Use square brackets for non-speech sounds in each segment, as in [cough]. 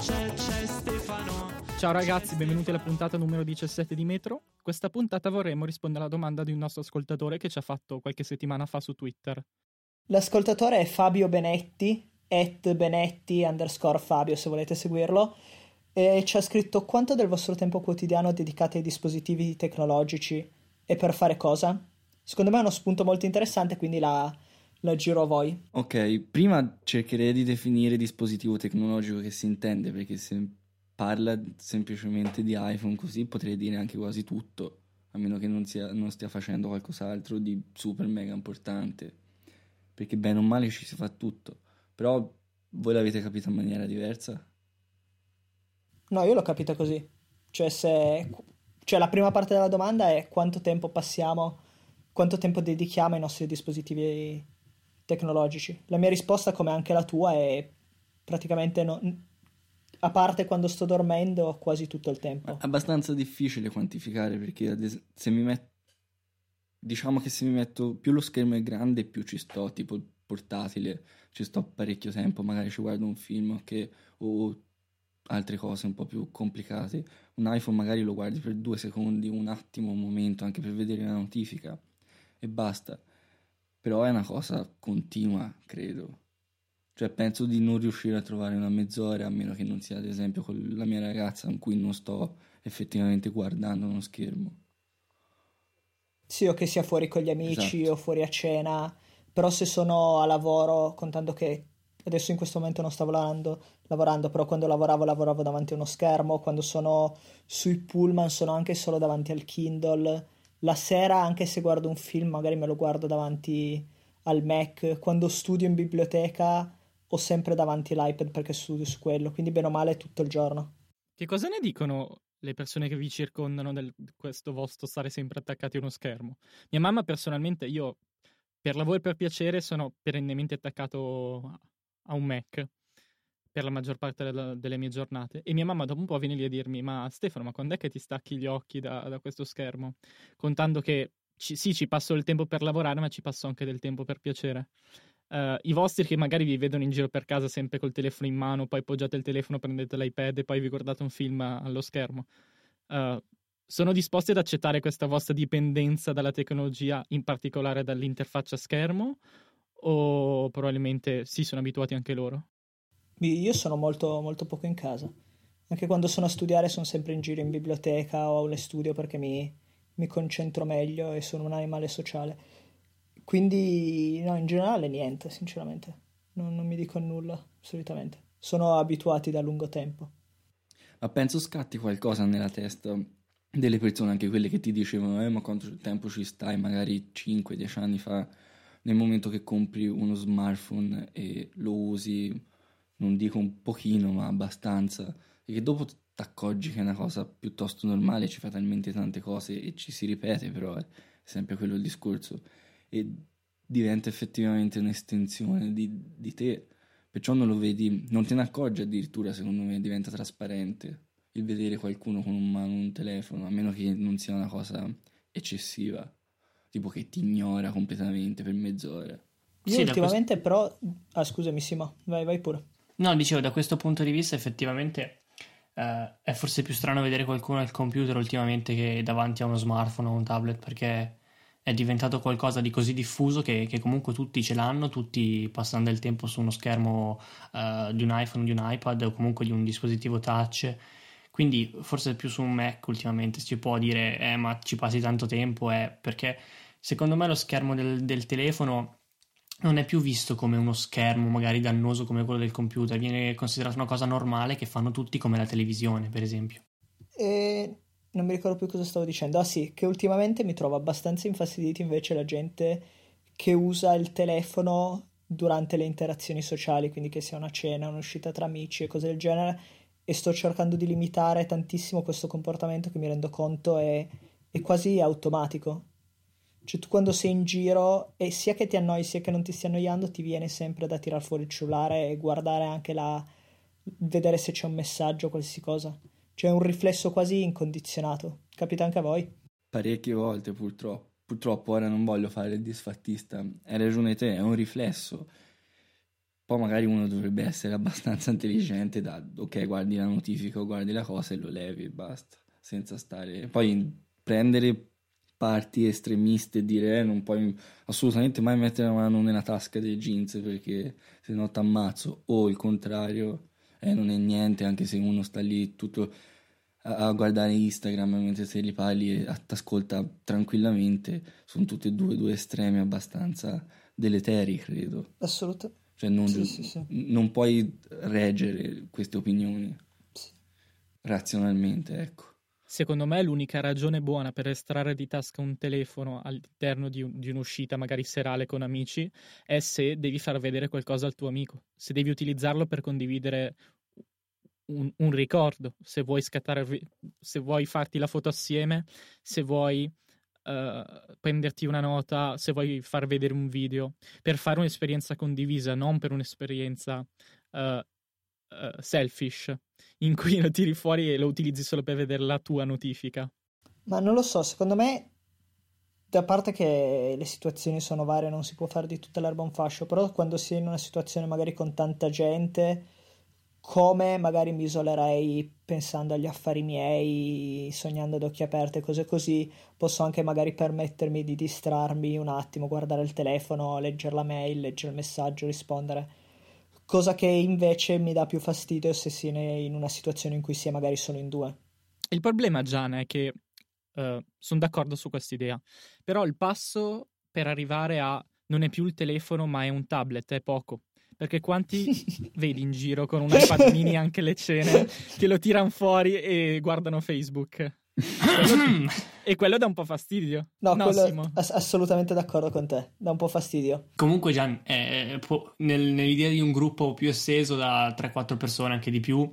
c'è c'è Stefano. Ciao ragazzi, benvenuti alla puntata numero 17 di Metro. Questa puntata vorremmo rispondere alla domanda di un nostro ascoltatore che ci ha fatto qualche settimana fa su Twitter. L'ascoltatore è Fabio Benetti, at Benetti underscore Fabio se volete seguirlo, e ci ha scritto quanto del vostro tempo quotidiano dedicate ai dispositivi tecnologici e per fare cosa? Secondo me è uno spunto molto interessante, quindi la, la giro a voi. Ok, prima cercherei di definire dispositivo tecnologico che si intende, perché se parla semplicemente di iPhone così potrei dire anche quasi tutto, a meno che non, sia, non stia facendo qualcos'altro di super mega importante, perché bene o male ci si fa tutto, però voi l'avete capito in maniera diversa? No, io l'ho capita così. Cioè, se... cioè, la prima parte della domanda è quanto tempo passiamo, quanto tempo dedichiamo ai nostri dispositivi tecnologici. La mia risposta, come anche la tua, è praticamente no... a parte quando sto dormendo, quasi tutto il tempo. È abbastanza difficile quantificare perché se mi metto diciamo che se mi metto più lo schermo è grande più ci sto tipo il portatile ci sto parecchio tempo magari ci guardo un film okay, o altre cose un po' più complicate un iPhone magari lo guardi per due secondi un attimo un momento anche per vedere una notifica e basta però è una cosa continua, credo. Cioè, penso di non riuscire a trovare una mezz'ora, a meno che non sia, ad esempio, con la mia ragazza in cui non sto effettivamente guardando uno schermo. Sì, o che sia fuori con gli amici Esatto. o fuori a cena, però se sono a lavoro, contando che adesso in questo momento non sto lavorando, lavorando, però quando lavoravo lavoravo davanti a uno schermo, quando sono sui pullman sono anche solo davanti al Kindle, la sera anche se guardo un film magari me lo guardo davanti al Mac, quando studio in biblioteca ho sempre davanti l'iPad perché studio su quello, quindi bene o male tutto il giorno. Che cosa ne dicono le persone che vi circondano di questo vostro stare sempre attaccati a uno schermo? Mia mamma personalmente, io per lavoro e per piacere sono perennemente attaccato a un Mac per la maggior parte della, delle mie giornate. E mia mamma dopo un po' viene lì a dirmi ma Stefano ma quando è che ti stacchi gli occhi da, da questo schermo? Contando che ci, sì ci passo il tempo per lavorare ma ci passo anche del tempo per piacere. Uh, i vostri che magari vi vedono in giro per casa sempre col telefono in mano poi poggiate il telefono prendete l'iPad e poi vi guardate un film allo schermo. Uh, sono disposti ad accettare questa vostra dipendenza dalla tecnologia in particolare dall'interfaccia schermo? O probabilmente sì sono abituati anche loro io sono molto, molto poco in casa. Anche quando sono a studiare sono sempre in giro in biblioteca o alle studio perché mi, mi concentro meglio e sono un animale sociale. Quindi, no, in generale niente, sinceramente. Non, non mi dico nulla, solitamente. Sono abituati da lungo tempo. Ma penso scatti qualcosa nella testa delle persone, anche quelle che ti dicevano, eh, ma quanto tempo ci stai, magari 5-10 anni fa, nel momento che compri uno smartphone e lo usi non dico un pochino, ma abbastanza, e che dopo ti accorgi che è una cosa piuttosto normale, ci fa talmente tante cose e ci si ripete, però è sempre quello il discorso, e diventa effettivamente un'estensione di, di te, perciò non lo vedi, non te ne accorgi addirittura, secondo me diventa trasparente il vedere qualcuno con un mano un telefono, a meno che non sia una cosa eccessiva, tipo che ti ignora completamente per mezz'ora. Io Sì, ultimamente però... Ah scusami Simo, vai, vai pure. No, dicevo, da questo punto di vista effettivamente eh, è forse più strano vedere qualcuno al computer ultimamente che davanti a uno smartphone o un tablet perché è diventato qualcosa di così diffuso che, che comunque tutti ce l'hanno, tutti passano del tempo su uno schermo eh, di un iPhone, di un iPad o comunque di un dispositivo touch. Quindi forse più su un Mac ultimamente si può dire eh, ma ci passi tanto tempo eh, perché secondo me lo schermo del, del telefono non è più visto come uno schermo magari dannoso come quello del computer, viene considerato una cosa normale che fanno tutti come la televisione, per esempio. E non mi ricordo più cosa stavo dicendo. Ah sì, che ultimamente mi trovo abbastanza infastidito invece la gente che usa il telefono durante le interazioni sociali, quindi che sia una cena, un'uscita tra amici e cose del genere, e sto cercando di limitare tantissimo questo comportamento che mi rendo conto è, è quasi automatico. Cioè tu quando sei in giro e sia che ti annoi sia che non ti stia annoiando ti viene sempre da tirar fuori il cellulare e guardare anche la... vedere se c'è un messaggio o qualsiasi cosa. Cioè un riflesso quasi incondizionato. Capita anche a voi? Parecchie volte purtroppo. Purtroppo ora non voglio fare il disfattista. Hai ragione te, è un riflesso. Poi magari uno dovrebbe essere abbastanza intelligente da, ok, guardi la notifica o guardi la cosa e lo levi e basta, senza stare... Poi prendere parti estremiste e dire eh, non puoi assolutamente mai mettere la mano nella tasca dei jeans perché se no ti ammazzo o il contrario eh, non è niente anche se uno sta lì tutto a, a guardare Instagram mentre se li parli e ti ascolta tranquillamente sono tutti e due due estremi abbastanza deleteri credo Assolutamente. cioè non, Sì, sì, sì. non puoi reggere queste opinioni razionalmente ecco Secondo me l'unica ragione buona per estrarre di tasca un telefono all'interno di, un- di un'uscita magari serale con amici è se devi far vedere qualcosa al tuo amico, se devi utilizzarlo per condividere un, un ricordo, se vuoi scattare, se vuoi farti la foto assieme, se vuoi eh, prenderti una nota, se vuoi far vedere un video, per fare un'esperienza condivisa, non per un'esperienza eh, eh, selfish in cui lo tiri fuori e lo utilizzi solo per vedere la tua notifica. Ma non lo so, secondo me, da parte che le situazioni sono varie, non si può fare di tutta l'erba un fascio, però quando si è in una situazione magari con tanta gente, come magari mi isolerei pensando agli affari miei, sognando ad occhi aperti cose così, posso anche magari permettermi di distrarmi un attimo, guardare il telefono, leggere la mail, leggere il messaggio, rispondere. Cosa che invece mi dà più fastidio se si è in una situazione in cui si è magari solo in due. Il problema, Gian, è che sono d'accordo su questa idea, però il passo per arrivare a non è più il telefono ma è un tablet, è poco. Perché quanti [laughs] vedi in giro con un iPad mini anche le cene che lo tirano fuori e guardano Facebook? E quello dà un po' fastidio. No, quello- ass- assolutamente d'accordo con te, dà un po' fastidio. Comunque, Gian, eh, può- nel- nell'idea di un gruppo più esteso da 3-4 persone, anche di più,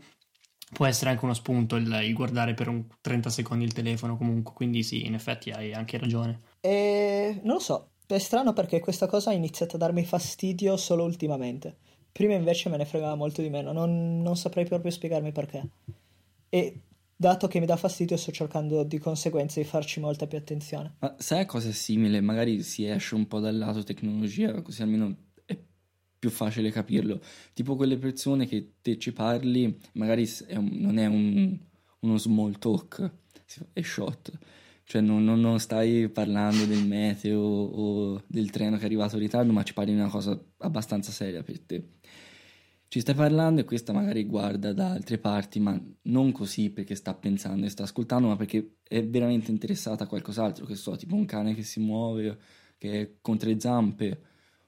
può essere anche uno spunto il, il guardare per un 30 secondi il telefono comunque. Quindi sì, in effetti hai anche ragione. E non lo so, è strano perché questa cosa ha iniziato a darmi fastidio solo ultimamente. Prima invece me ne fregava molto di meno, non, non saprei proprio spiegarmi perché. E dato che mi dà fastidio, sto cercando di conseguenza di farci molta più attenzione. Ma sai cosa è simile? Magari si esce un po' dal lato tecnologia, così almeno è più facile capirlo. Tipo quelle persone che te ci parli, magari è un- non è un- uno small talk, è shot. Cioè non, non- non stai parlando del meteo o del treno che è arrivato in ritardo, ma ci parli di una cosa abbastanza seria per te. Ci stai parlando e questa magari guarda da altre parti, ma non così perché sta pensando e sta ascoltando, ma perché è veramente interessata a qualcos'altro, che so, tipo un cane che si muove, che è con tre zampe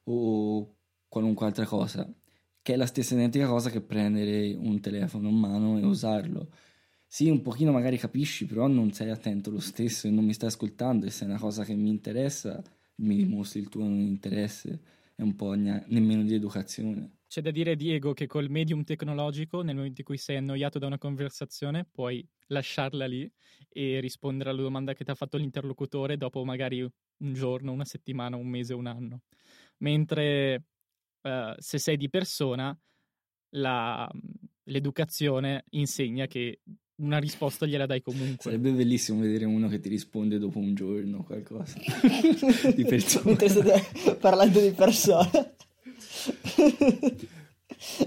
o qualunque altra cosa, che è la stessa identica cosa che prendere un telefono in mano e usarlo. Sì, un pochino magari capisci, però non sei attento lo stesso e non mi stai ascoltando e se è una cosa che mi interessa, mi dimostri il tuo non interesse, è un po' gna- nemmeno di educazione. C'è da dire, Diego, che col medium tecnologico, nel momento in cui sei annoiato da una conversazione, puoi lasciarla lì e rispondere alla domanda che ti ha fatto l'interlocutore dopo magari un giorno, una settimana, un mese, un anno. Mentre eh, se sei di persona, la- l'educazione insegna che una risposta gliela dai comunque. Sarebbe bellissimo vedere uno che ti risponde dopo un giorno o qualcosa. [laughs] di persona. Mentre state parlando di persone. [laughs]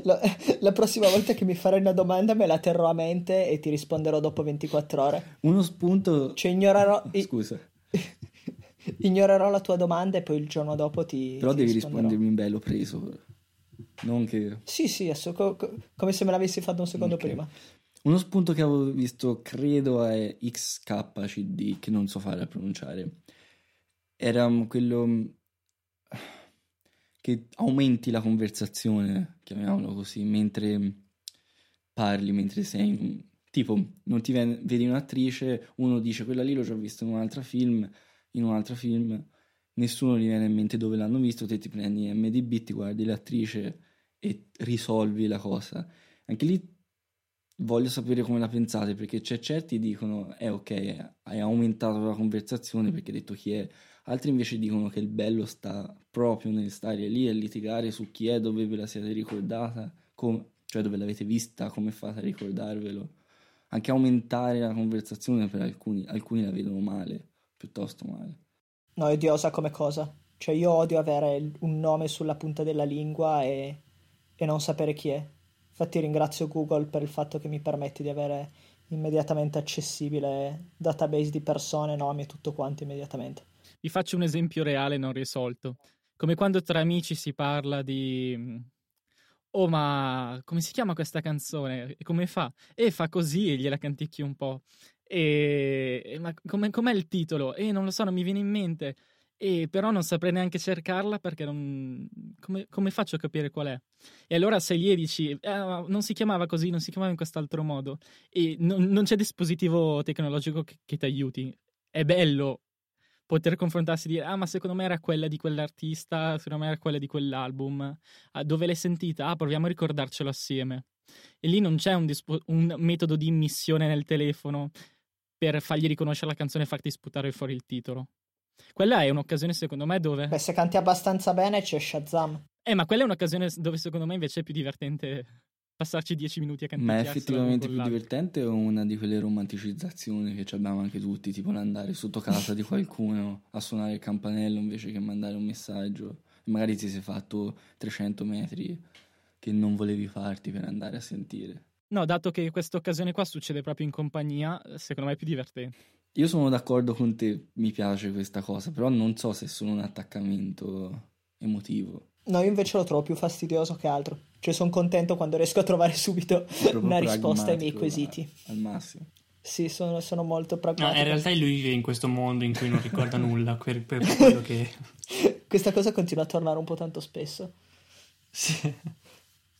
La, la prossima volta che mi farai una domanda me la terrò a mente e ti risponderò dopo 24 ore. Uno spunto... Cioè ignorerò, Scusa, [laughs] ignorerò la tua domanda e poi il giorno dopo ti però ti devi risponderò. rispondermi in bello preso. Non che... Sì, sì, adesso co- co- come se me l'avessi fatto un secondo Ok. prima. Uno spunto che avevo visto, credo, è XKCD, che non so fare a pronunciare. Era quello che aumenti la conversazione, chiamiamolo così, mentre parli, mentre sei... in- Tipo, non ti ven- vedi un'attrice, uno dice quella lì l'ho già vista in un altro film, in un altro film, nessuno gli viene in mente dove l'hanno visto, te ti prendi MDB, ti guardi l'attrice e risolvi la cosa. Anche lì voglio sapere come la pensate, perché c'è certi dicono, eh ok, hai aumentato la conversazione perché hai detto chi è, altri invece dicono che il bello sta proprio nel stare lì e litigare su chi è, dove ve la siete ricordata, com- cioè dove l'avete vista, come fate a ricordarvelo. Anche aumentare la conversazione per alcuni, alcuni la vedono male, piuttosto male. No, è odiosa come cosa. Cioè io odio avere un nome sulla punta della lingua e, e non sapere chi è. Infatti ringrazio Google per il fatto che mi permette di avere immediatamente accessibile database di persone, nomi e tutto quanto immediatamente. Vi faccio un esempio reale non risolto. Come quando tra amici si parla di... Oh, ma come si chiama questa canzone? E come fa? E fa così e gliela canticchi un po'. E... Ma come, com'è il titolo? E non lo so, non mi viene in mente. E però non saprei neanche cercarla perché non... Come, come faccio a capire qual è? E allora se gli dici, eh, non si chiamava così, non si chiamava in quest'altro modo, e non, non c'è dispositivo tecnologico che, che ti aiuti, è bello poter confrontarsi e dire ah ma secondo me era quella di quell'artista, secondo me era quella di quell'album, ah, dove l'hai sentita? Ah proviamo a ricordarcelo assieme. E lì non c'è un, dispo- un metodo di immissione nel telefono per fargli riconoscere la canzone e farti sputare fuori il titolo. Quella è un'occasione secondo me dove... Beh, se canti abbastanza bene c'è Shazam. Eh, ma quella è un'occasione dove secondo me invece è più divertente passarci dieci minuti a cantare. Ma è effettivamente più divertente o una di quelle romanticizzazioni che abbiamo anche tutti, tipo andare sotto casa di qualcuno a suonare il campanello invece che mandare un messaggio. Magari ti sei fatto 300 metri che non volevi farti per andare a sentire. No, dato che questa occasione qua succede proprio in compagnia, secondo me è più divertente. Io sono d'accordo con te, mi piace questa cosa, però non so se è solo un attaccamento emotivo. No, io invece lo trovo più fastidioso che altro. Cioè, sono contento quando riesco a trovare subito una risposta ai miei quesiti. Al massimo. Sì, sono, sono molto pragmatico. No, in realtà lui vive in questo mondo in cui non ricorda nulla, per, per quello che... [laughs] Questa cosa continua a tornare un po' tanto spesso. Sì.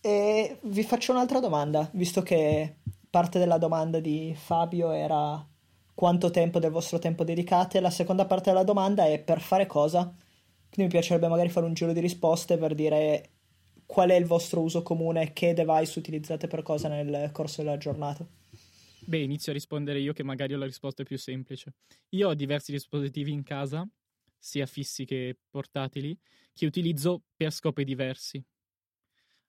E vi faccio un'altra domanda, visto che parte della domanda di Fabio era quanto tempo del vostro tempo dedicate, la seconda parte della domanda è per fare cosa? Quindi mi piacerebbe magari fare un giro di risposte per dire qual è il vostro uso comune, che device utilizzate per cosa nel corso della giornata. Beh, inizio a rispondere io che magari ho la risposta più semplice. Io ho diversi dispositivi in casa, sia fissi che portatili, che utilizzo per scopi diversi.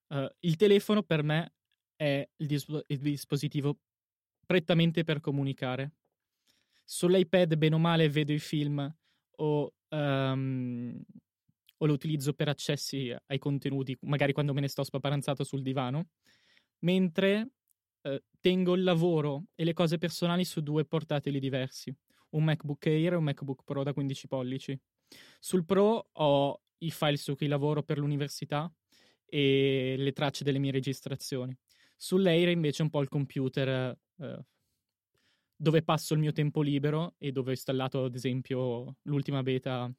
Uh, il telefono per me è il, dis- il, dispositivo prettamente per comunicare. Sull'iPad, bene o male, vedo i film o, um, o lo utilizzo per accessi ai contenuti, magari quando me ne sto spaparanzato sul divano, mentre uh, tengo il lavoro e le cose personali su due portatili diversi, un MacBook Air e un MacBook Pro da 15 pollici. Sul Pro ho i file su cui lavoro per l'università e le tracce delle mie registrazioni. Sull'Air invece un po' il computer eh, dove passo il mio tempo libero e dove ho installato ad esempio l'ultima beta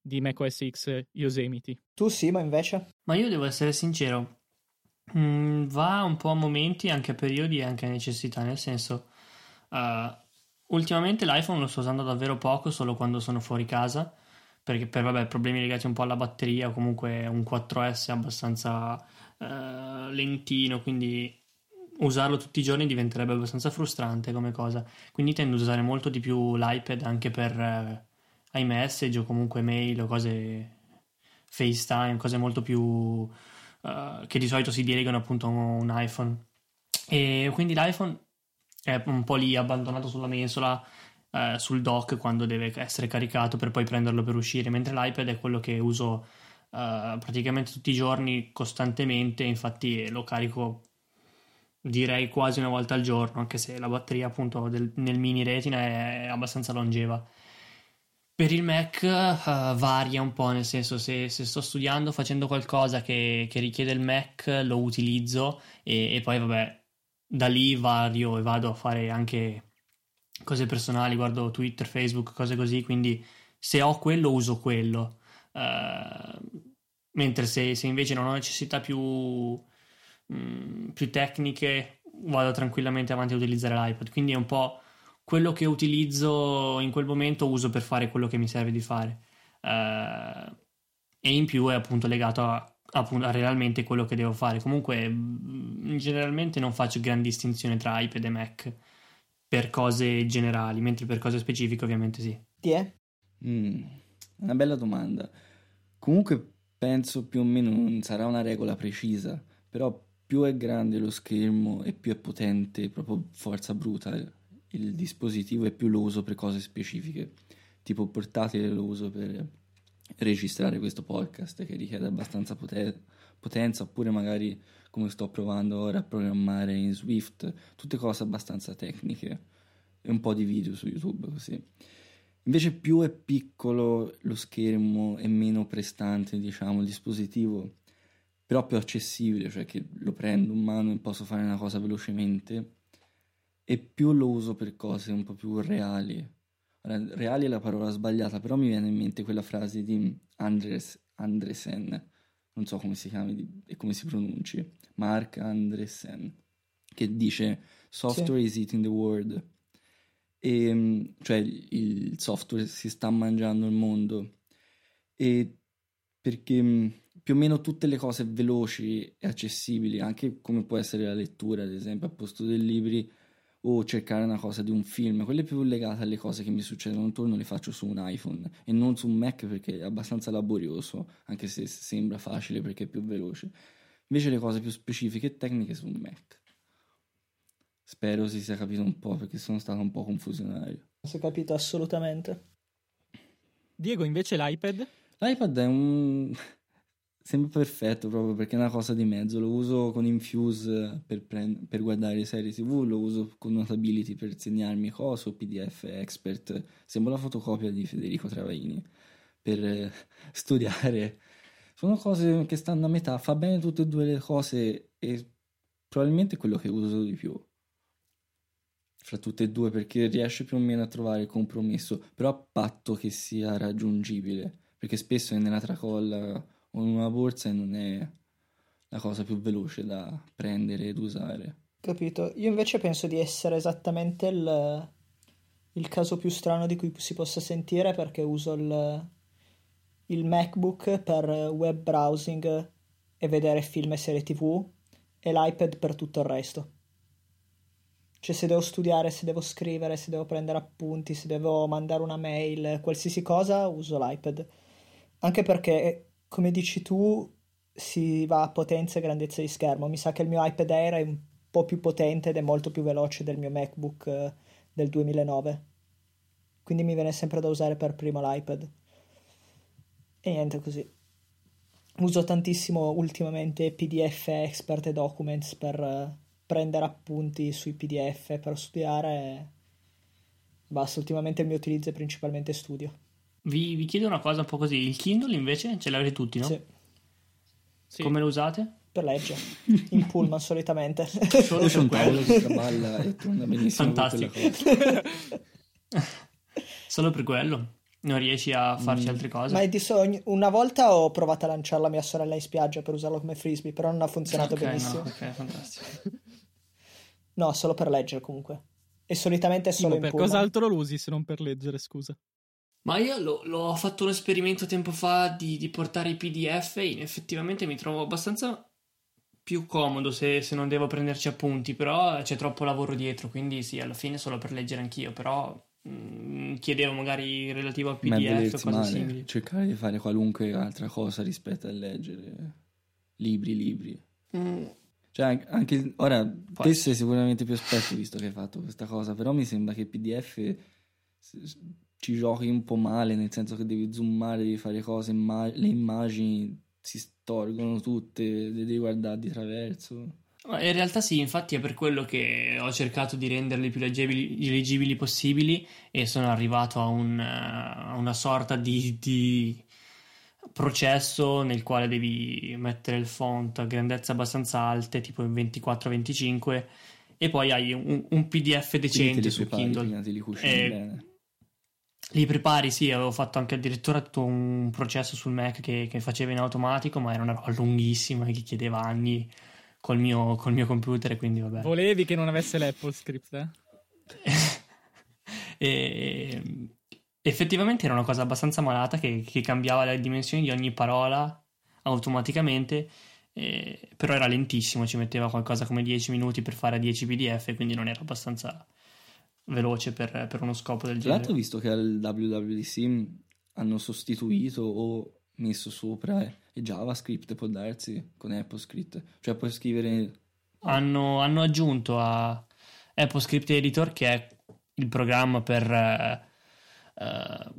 di macOS X Yosemite. Tu sì, ma invece? Ma io devo essere sincero, mm, va un po' a momenti, anche a periodi e anche a necessità, nel senso... Uh, ultimamente l'iPhone lo sto usando davvero poco, solo quando sono fuori casa perché per vabbè, problemi legati un po' alla batteria o comunque un 4S abbastanza eh, lentino, quindi usarlo tutti i giorni diventerebbe abbastanza frustrante come cosa. Quindi tendo ad usare molto di più l'iPad anche per eh, iMessage o comunque mail o cose FaceTime, cose molto più eh, che di solito si delegano appunto a un iPhone. E quindi l'iPhone è un po' lì abbandonato sulla mensola eh, sul dock quando deve essere caricato per poi prenderlo per uscire, mentre l'iPad è quello che uso eh, praticamente tutti i giorni costantemente, infatti lo carico direi quasi una volta al giorno, anche se la batteria appunto del, nel mini retina è, abbastanza longeva. Per il Mac uh, varia un po', nel senso se, se, sto studiando, facendo qualcosa che, che richiede il Mac, lo utilizzo e, e, poi vabbè, da lì vario e vado a fare anche cose personali, guardo Twitter, Facebook, cose così, quindi se ho quello uso quello. Uh, mentre se, se, invece non ho necessità più, mh, mm, più tecniche, vado tranquillamente avanti a utilizzare l'iPad. Quindi è un po' quello che utilizzo in quel momento, uso per fare quello che mi serve di fare. Uh, e in più è appunto legato a, appunto, a realmente quello che devo fare. Comunque, mh, mm, generalmente non faccio gran distinzione tra iPad e Mac per cose generali, mentre per cose specifiche ovviamente sì. Ti è? Mm, una bella domanda. Comunque penso più o meno non sarà una regola precisa, però più è grande lo schermo e più è potente, proprio forza bruta, il dispositivo e più lo uso per cose specifiche. Tipo portatile lo uso per registrare questo podcast che richiede abbastanza poter- potenza, oppure magari come sto provando ora a programmare in Swift, tutte cose abbastanza tecniche e un po' di video su YouTube così. Invece più è piccolo lo schermo e meno prestante, diciamo, il dispositivo, però più accessibile, cioè che lo prendo in mano e posso fare una cosa velocemente, e più lo uso per cose un po' più reali. Reali è la parola sbagliata, però mi viene in mente quella frase di Andres, Andresen, non so come si chiami e come si pronunci, Mark Andresen, che dice Software Sì. is eating the world. E, cioè il software si sta mangiando il mondo e perché mh, più o meno tutte le cose veloci e accessibili, anche come può essere la lettura, ad esempio, a posto dei libri o cercare una cosa di un film, quelle più legate alle cose che mi succedono intorno le faccio su un iPhone e non su un Mac perché è abbastanza laborioso, anche se sembra facile perché è più veloce. Invece le cose più specifiche e tecniche su un Mac. Spero si sia capito un po' perché sono stato un po' confusionario. Non si è capito assolutamente. Diego, invece l'iPad? L'iPad è un... sembra perfetto proprio perché è una cosa di mezzo. Lo uso con Infuse per, prend- per guardare serie TV, lo uso con Notability per segnarmi cose o PDF Expert. Sembra la fotocopia di Federico Travaini per eh, [laughs] studiare. Sono cose che stanno a metà, fa bene tutte e due le cose e probabilmente è quello che uso di più fra tutte e due perché riesce più o meno a trovare il compromesso, però a patto che sia raggiungibile, perché spesso è nella tracolla una borsa e non è la cosa più veloce da prendere ed usare. Capito? Io invece penso di essere esattamente il, il caso più strano di cui si possa sentire perché uso il, il MacBook per web browsing e vedere film e serie TV e l'iPad per tutto il resto. Cioè se devo studiare, se devo scrivere, se devo prendere appunti, se devo mandare una mail, qualsiasi cosa, uso l'iPad. Anche perché, come dici tu, si va a potenza e grandezza di schermo. Mi sa che il mio iPad Air è un po' più potente ed è molto più veloce del mio MacBook eh, del 2009. Quindi mi viene sempre da usare per primo l'iPad. E niente così. Uso tantissimo ultimamente PDF Expert e Documents per eh, prendere appunti sui PDF per studiare. Basta, ultimamente il mio utilizzo è principalmente studio. Vi, vi chiedo una cosa un po' così. Il Kindle invece ce l'avete tutti, no? Sì, Sì. Come lo usate? per leggere. [laughs] In pullman solitamente. Solo Io per quello. che traballa e torna benissimo Fantastico. [laughs] Solo per quello. Non riesci a farci Mm. altre cose? Ma è di sogno. Una volta ho provato a lanciarla a mia sorella in spiaggia per usarlo come frisbee, però non ha funzionato Ok, benissimo. no, ok, fantastico. No, solo per leggere comunque. E solitamente è solo Timo, in per pullman. cos'altro lo usi se non per leggere, scusa? Ma io l'ho, l'ho fatto un esperimento tempo fa di, di portare i PDF e effettivamente mi trovo abbastanza più comodo se, se non devo prenderci appunti, però c'è troppo lavoro dietro, quindi sì, alla fine solo per leggere anch'io, però mm, chiedevo magari relativo è PDF o cose male, simili. cercare di fare qualunque altra cosa rispetto a leggere libri, libri. Mm, Cioè, anche- ora, Può te sei sicuramente più esperto visto che hai fatto questa cosa, però mi sembra che PDF ci giochi un po' male, nel senso che devi zoomare, devi fare cose, imma- le immagini si storgono tutte, le devi guardare di traverso. Ma In realtà sì, infatti è per quello che ho cercato di renderli più leggibili, leggibili possibili e sono arrivato a, un, a una sorta di, di processo nel quale devi mettere il font a grandezze abbastanza alte, tipo in 24-25, e poi hai un, un PDF decente su Kindle. te li cucini Eh, bene. Li prepari, sì, avevo fatto anche addirittura tutto un processo sul Mac che, che facevo in automatico, ma era una roba lunghissima che chiedeva anni col mio, col mio computer, quindi vabbè. Volevi che non avesse l'Apple Script, eh? [laughs] E effettivamente era una cosa abbastanza malata che, che cambiava le dimensioni di ogni parola automaticamente, eh, però era lentissimo, ci metteva qualcosa come 10 minuti per fare 10 PDF, quindi non era abbastanza veloce per, per uno scopo del Tra l'altro genere. visto che al WWDC hanno sostituito o messo sopra e JavaScript può darsi con AppleScript, cioè puoi scrivere Hanno, hanno aggiunto a AppleScript Editor, che è il programma per eh, eh,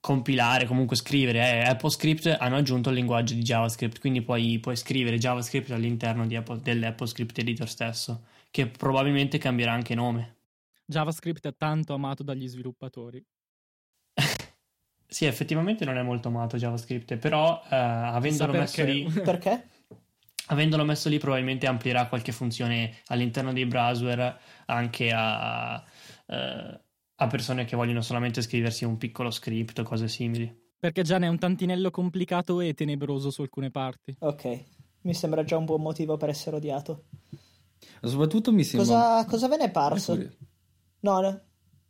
compilare, comunque scrivere. Eh, AppleScript hanno aggiunto il linguaggio di JavaScript, quindi puoi, puoi scrivere JavaScript all'interno di Apple, dell'AppleScript Editor stesso, che probabilmente cambierà anche nome. JavaScript è tanto amato dagli sviluppatori. [laughs] Sì, effettivamente non è molto amato JavaScript, però eh, avendolo messo lì, [laughs] Perché? avendolo messo lì probabilmente amplierà qualche funzione all'interno dei browser anche a, eh, a persone che vogliono solamente scriversi un piccolo script o cose simili. Perché già ne è un tantinello complicato e tenebroso su alcune parti. Ok, mi sembra già un buon motivo per essere odiato. Soprattutto mi sembra... Cosa, cosa ve ne è parso? No, no,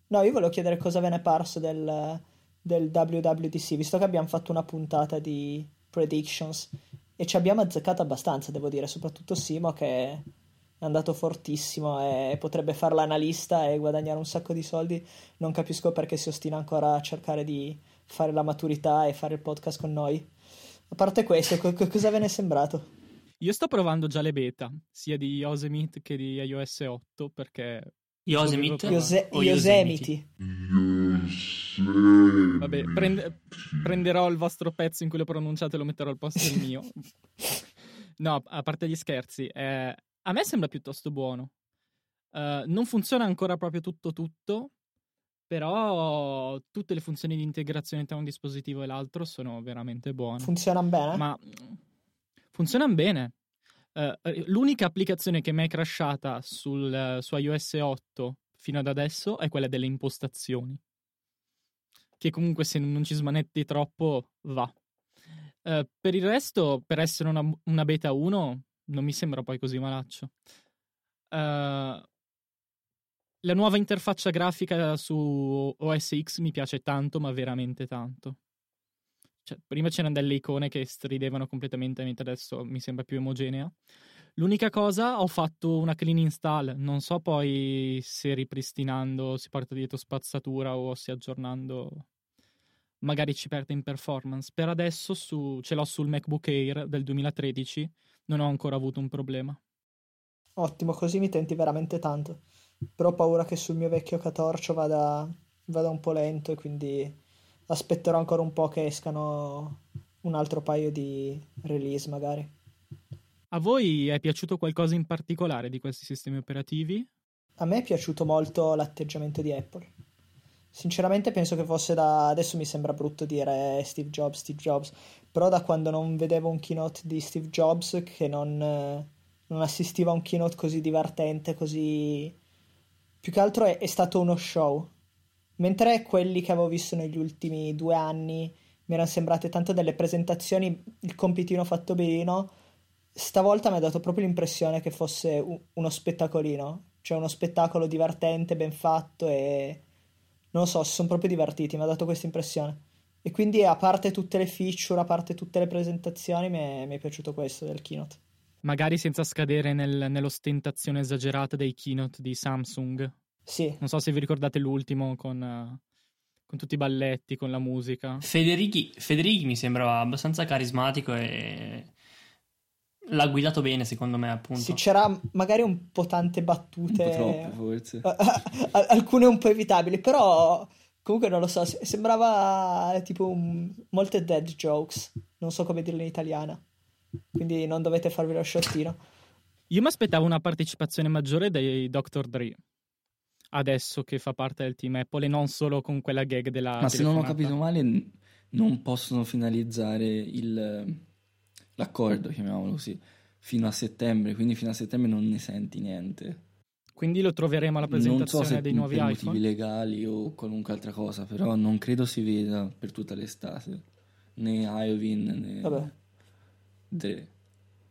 no, io volevo chiedere cosa ve ne è parso del, del WWDC, visto che abbiamo fatto una puntata di predictions e ci abbiamo azzeccato abbastanza, devo dire, soprattutto Simo che è andato fortissimo e potrebbe fare l'analista e guadagnare un sacco di soldi. Non capisco perché si ostina ancora a cercare di fare la maturità e fare il podcast con noi. A parte questo, co- cosa ve ne è sembrato? Io sto provando già le beta, sia di Yosemite che di iOS 8, perché Yosemite Iose- o Yosemite. Vabbè, prende- prenderò il vostro pezzo in cui lo pronunciate e lo metterò al posto del mio. [laughs] No, a parte gli scherzi, eh, a me sembra piuttosto buono. Eh, non funziona ancora proprio tutto tutto, però tutte le funzioni di integrazione tra un dispositivo e l'altro sono veramente buone. Funzionano bene? Ma funzionano bene. Eh, l'unica applicazione che mi è crashata sul, su iOS 8 fino ad adesso è quella delle impostazioni. Che comunque se non ci smanetti troppo va. Eh, per il resto, per essere una, una beta 1, non mi sembra poi così malaccio. Eh, la nuova interfaccia grafica su OS X mi piace tanto, ma veramente tanto. Cioè, prima c'erano delle icone che stridevano completamente, mentre adesso mi sembra più omogenea. L'unica cosa, ho fatto una clean install. Non so poi se ripristinando si porta dietro spazzatura o se aggiornando magari ci perde in performance. Per adesso su- ce l'ho sul MacBook Air del 2013, non ho ancora avuto un problema. Ottimo, così mi tenti veramente tanto. Però ho paura che sul mio vecchio catorcio vada, vada un po' lento e quindi aspetterò ancora un po' che escano un altro paio di release magari. A voi è piaciuto qualcosa in particolare di questi sistemi operativi? A me è piaciuto molto l'atteggiamento di Apple. Sinceramente penso che fosse da... Adesso mi sembra brutto dire Steve Jobs, Steve Jobs, però da quando non vedevo un keynote di Steve Jobs che non, eh, non assistiva a un keynote così divertente, così... Più che altro è, è stato uno show. Mentre quelli che avevo visto negli ultimi due anni mi erano sembrate tanto delle presentazioni, il compitino fatto benino, stavolta mi ha dato proprio l'impressione che fosse uno spettacolino, cioè uno spettacolo divertente, ben fatto e non lo so, si sono proprio divertiti, mi ha dato questa impressione. E quindi a parte tutte le feature, a parte tutte le presentazioni, mi è, mi è piaciuto questo del keynote. Magari senza scadere nel- nell'ostentazione esagerata dei keynote di Samsung. Sì, Non so se vi ricordate l'ultimo con, eh, con tutti i balletti, con la musica. Federichi, Federichi mi sembrava abbastanza carismatico e l'ha guidato bene secondo me appunto. sì, c'era magari un po' tante Un battute, po' troppo, forse. [laughs] alcune un po' evitabili, però comunque non lo so, se- sembrava tipo un- molte dead jokes, non so come dirlo in italiano, quindi non dovete farvi lo sciottino. Io mi aspettavo una partecipazione maggiore dei Dr. Dre. Adesso che fa parte del team Apple e non solo con quella gag della Ma se non ho capito male, non possono finalizzare il, l'accordo, chiamiamolo così, fino a settembre, quindi fino a settembre non ne senti niente. Quindi lo troveremo alla Non so presentazione se dei nuovi per iPhone. motivi legali o qualunque altra cosa, però non credo si veda per tutta l'estate, né Iovin né Vabbè. Dre.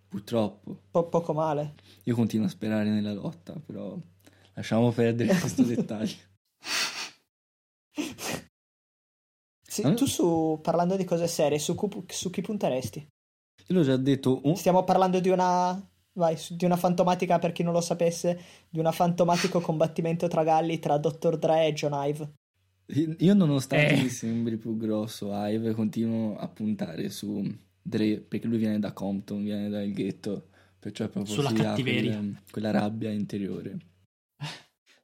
Purtroppo. Po- poco male. Io continuo a sperare nella lotta, però lasciamo perdere questo dettaglio. [laughs] Sì, Eh? tu su, parlando di cose serie, su, su chi punteresti? Io l'ho già detto, un- Stiamo parlando di una, vai, di una fantomatica, per chi non lo sapesse, di un fantomatico combattimento tra galli tra Dr. Dre e John Ive. Io nonostante Eh. mi sembri più grosso Ive, continuo a puntare su Dre, perché lui viene da Compton, viene dal ghetto, perciò è proprio Sulla cattiveria. quella, quella rabbia interiore.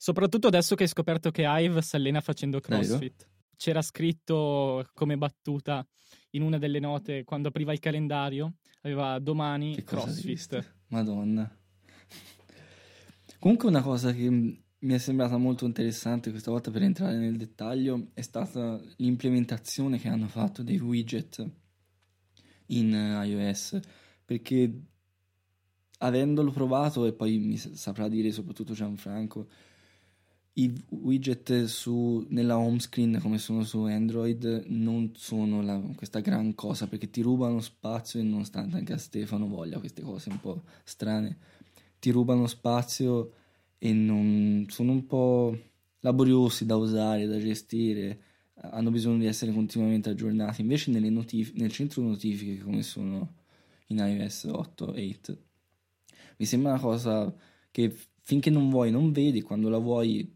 Soprattutto adesso che hai scoperto che Ive si allena facendo? CrossFit. c'era scritto come battuta in una delle note quando apriva il calendario, aveva domani Che CrossFit. Madonna. Comunque una cosa che mi è sembrata molto interessante questa volta per entrare nel dettaglio è stata l'implementazione che hanno fatto dei widget in eh, iOS perché avendolo provato e poi mi saprà dire soprattutto Gianfranco i widget su, nella home screen come sono su Android non sono la- questa gran cosa perché ti rubano spazio e nonostante anche a Stefano voglia queste cose un po' strane ti rubano spazio e non, sono un po' laboriosi da usare, da gestire hanno bisogno di essere continuamente aggiornati. Invece notif- nel centro notifiche come sono in iOS 8 8 mi sembra una cosa che finché non vuoi non vedi quando la vuoi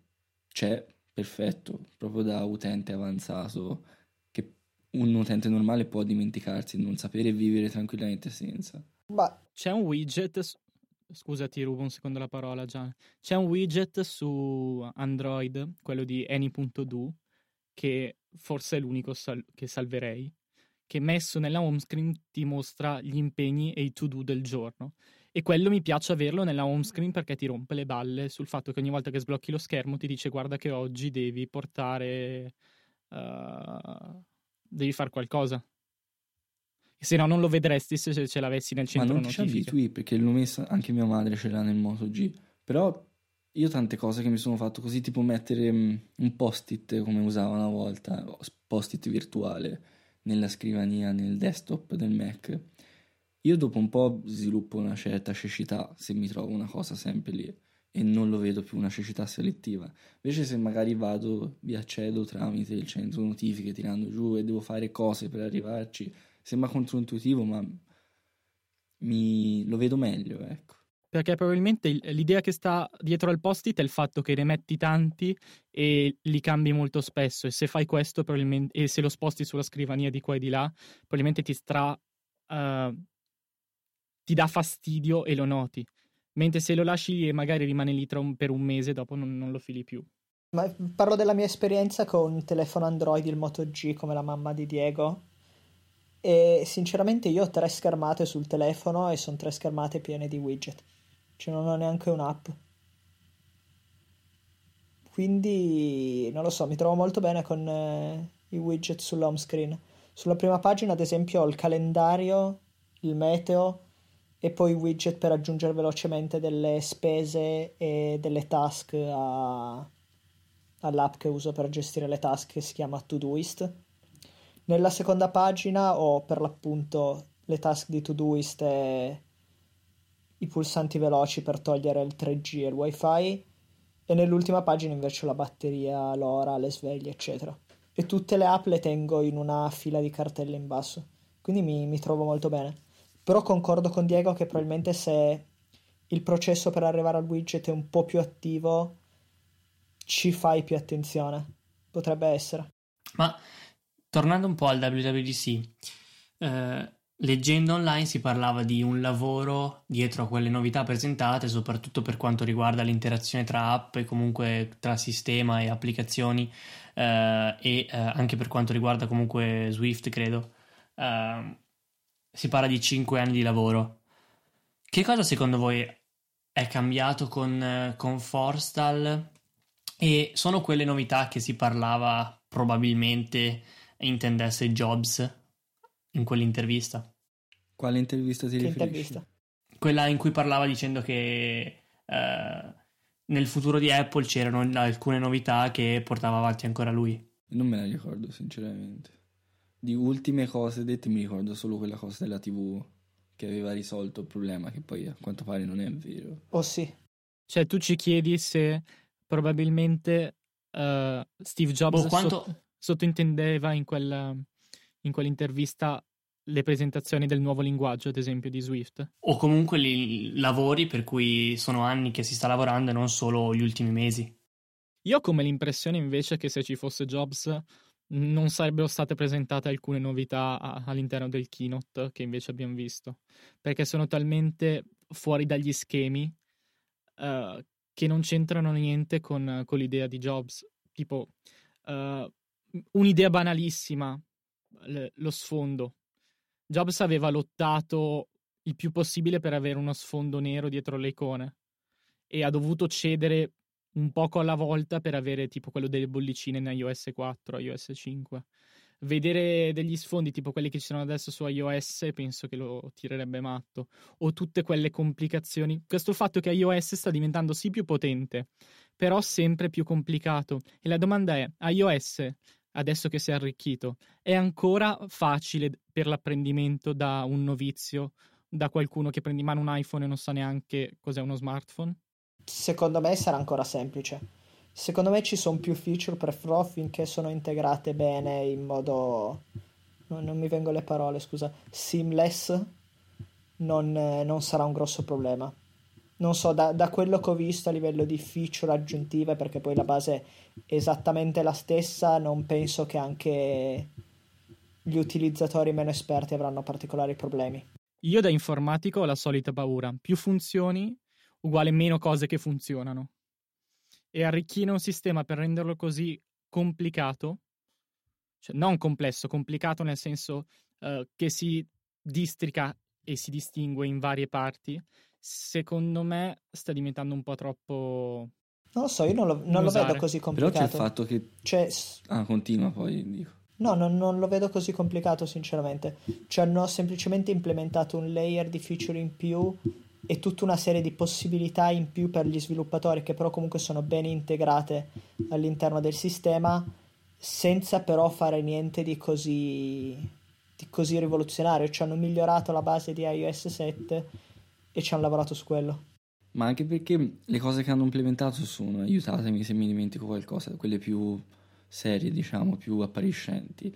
c'è perfetto proprio da utente avanzato che un utente normale può dimenticarsi non sapere vivere tranquillamente senza Ma C'è un widget, scusa ti rubo un secondo la parola Gian, c'è un widget su Android, quello di Any.do, che forse è l'unico sal- che salverei, che messo nella home screen ti mostra gli impegni e i to-do del giorno. E quello mi piace averlo nella home screen perché ti rompe le balle sul fatto che ogni volta che sblocchi lo schermo ti dice guarda che oggi devi portare... eh, devi fare qualcosa. Se no non lo vedresti se ce l'avessi nel ma centro non ti ci notifiche. abitui perché l'ho messa anche mia madre ce l'ha nel Moto G però io tante cose che mi sono fatto così tipo mettere mm, un post-it come usavo una volta post-it virtuale nella scrivania nel desktop del Mac io dopo un po' sviluppo una certa cecità se mi trovo una cosa sempre lì e non lo vedo più una cecità selettiva invece se magari vado vi accedo tramite il centro notifiche tirando giù e devo fare cose per arrivarci sembra controintuitivo ma mi lo vedo meglio ecco Perché probabilmente il- l'idea che sta dietro al post-it è il fatto che ne metti tanti e li cambi molto spesso. E se fai questo, e se lo sposti sulla scrivania di qua e di là, probabilmente ti stra. eh, ti dà fastidio e lo noti. Mentre se lo lasci e magari rimane lì per un mese, dopo non, non lo fili più. Ma parlo della mia esperienza con il telefono Android, il Moto G, come la mamma di Diego. E sinceramente io ho tre schermate sul telefono e sono tre schermate piene di widget. Cioè non ho neanche un'app. Quindi non lo so, mi trovo molto bene con eh, i widget sull'home screen. Sulla prima pagina, ad esempio, ho il calendario, il meteo e poi widget per aggiungere velocemente delle spese e delle task a- all'app che uso per gestire le task che si chiama Todoist. Nella seconda pagina ho per l'appunto le task di Todoist e i pulsanti veloci per togliere il 3G e il wifi. E nell'ultima pagina invece ho la batteria, l'ora, le sveglie eccetera. E tutte le app le tengo in una fila di cartelle in basso. Quindi mi, mi trovo molto bene però concordo con Diego che probabilmente se il processo per arrivare al widget è un po' più attivo ci fai più attenzione potrebbe essere Ma tornando un po' al WWDC, eh, leggendo online si parlava di un lavoro dietro a quelle novità presentate, soprattutto per quanto riguarda l'interazione tra app e comunque tra sistema e applicazioni eh, e eh, anche per quanto riguarda comunque Swift, credo. Eh, si parla di 5 anni di lavoro. Che cosa secondo voi è cambiato con, con Forstal? E sono quelle novità che si parlava probabilmente intendesse Jobs in quell'intervista. quale intervista ti che riferisci? intervista Quella in cui parlava dicendo che eh, nel futuro di Apple c'erano alcune novità che portava avanti ancora lui. non me la ricordo sinceramente di ultime cose dette mi ricordo solo quella cosa della tv che aveva risolto il problema che poi a quanto pare non è vero oh sì Cioè, tu ci chiedi se probabilmente eh, Steve Jobs Boh, quanto... sot- sottointendeva in, quella, in quell'intervista le presentazioni del nuovo linguaggio, ad esempio, di Swift. O comunque i lavori per cui sono anni che si sta lavorando e non solo gli ultimi mesi. Io ho come l'impressione invece che se ci fosse Jobs non sarebbero state presentate alcune novità a- all'interno del keynote che invece abbiamo visto, perché sono talmente fuori dagli schemi eh, che non c'entrano niente con, con l'idea di Jobs. Tipo, eh, un'idea banalissima, l- lo sfondo. Jobs aveva lottato il più possibile per avere uno sfondo nero dietro le icone e ha dovuto cedere un poco alla volta per avere tipo quello delle bollicine in iOS 4, iOS 5. Vedere degli sfondi tipo quelli che ci sono adesso su iOS penso che lo tirerebbe matto. O tutte quelle complicazioni. Questo fatto che iOS sta diventando sì più potente, però sempre più complicato. E la domanda è, iOS, adesso che si è arricchito, è ancora facile per l'apprendimento da un novizio, da qualcuno che prende in mano un iPhone e non sa neanche cos'è uno smartphone? Secondo me sarà ancora semplice. Secondo me ci sono più feature per Pro finché sono integrate bene in modo... Non, non mi vengono le parole, scusa. Seamless non, non sarà un grosso problema. Non so, da, da, quello che ho visto a livello di feature aggiuntive, perché poi la base è esattamente la stessa, non penso che anche gli utilizzatori meno esperti avranno particolari problemi. Io da informatico ho la solita paura. Più funzioni uguale meno cose che funzionano. E arricchire un sistema per renderlo così complicato, cioè non complesso, complicato nel senso uh, che si districa e si distingue in varie parti, secondo me sta diventando un po' troppo... Non lo so, io non lo, non lo vedo così complicato. Però c'è il fatto che... Cioè... Ah, continua poi, dico. No, non, non, lo vedo così complicato, sinceramente. Cioè, hanno semplicemente implementato un layer di feature in più e tutta una serie di possibilità in più per gli sviluppatori che però comunque sono ben integrate all'interno del sistema senza però fare niente di così, di così rivoluzionario. Ci hanno migliorato la base di iOS 7 e ci hanno lavorato su quello. Ma anche perché le cose che hanno implementato sono, aiutatemi se mi dimentico qualcosa, quelle più serie, diciamo, più appariscenti.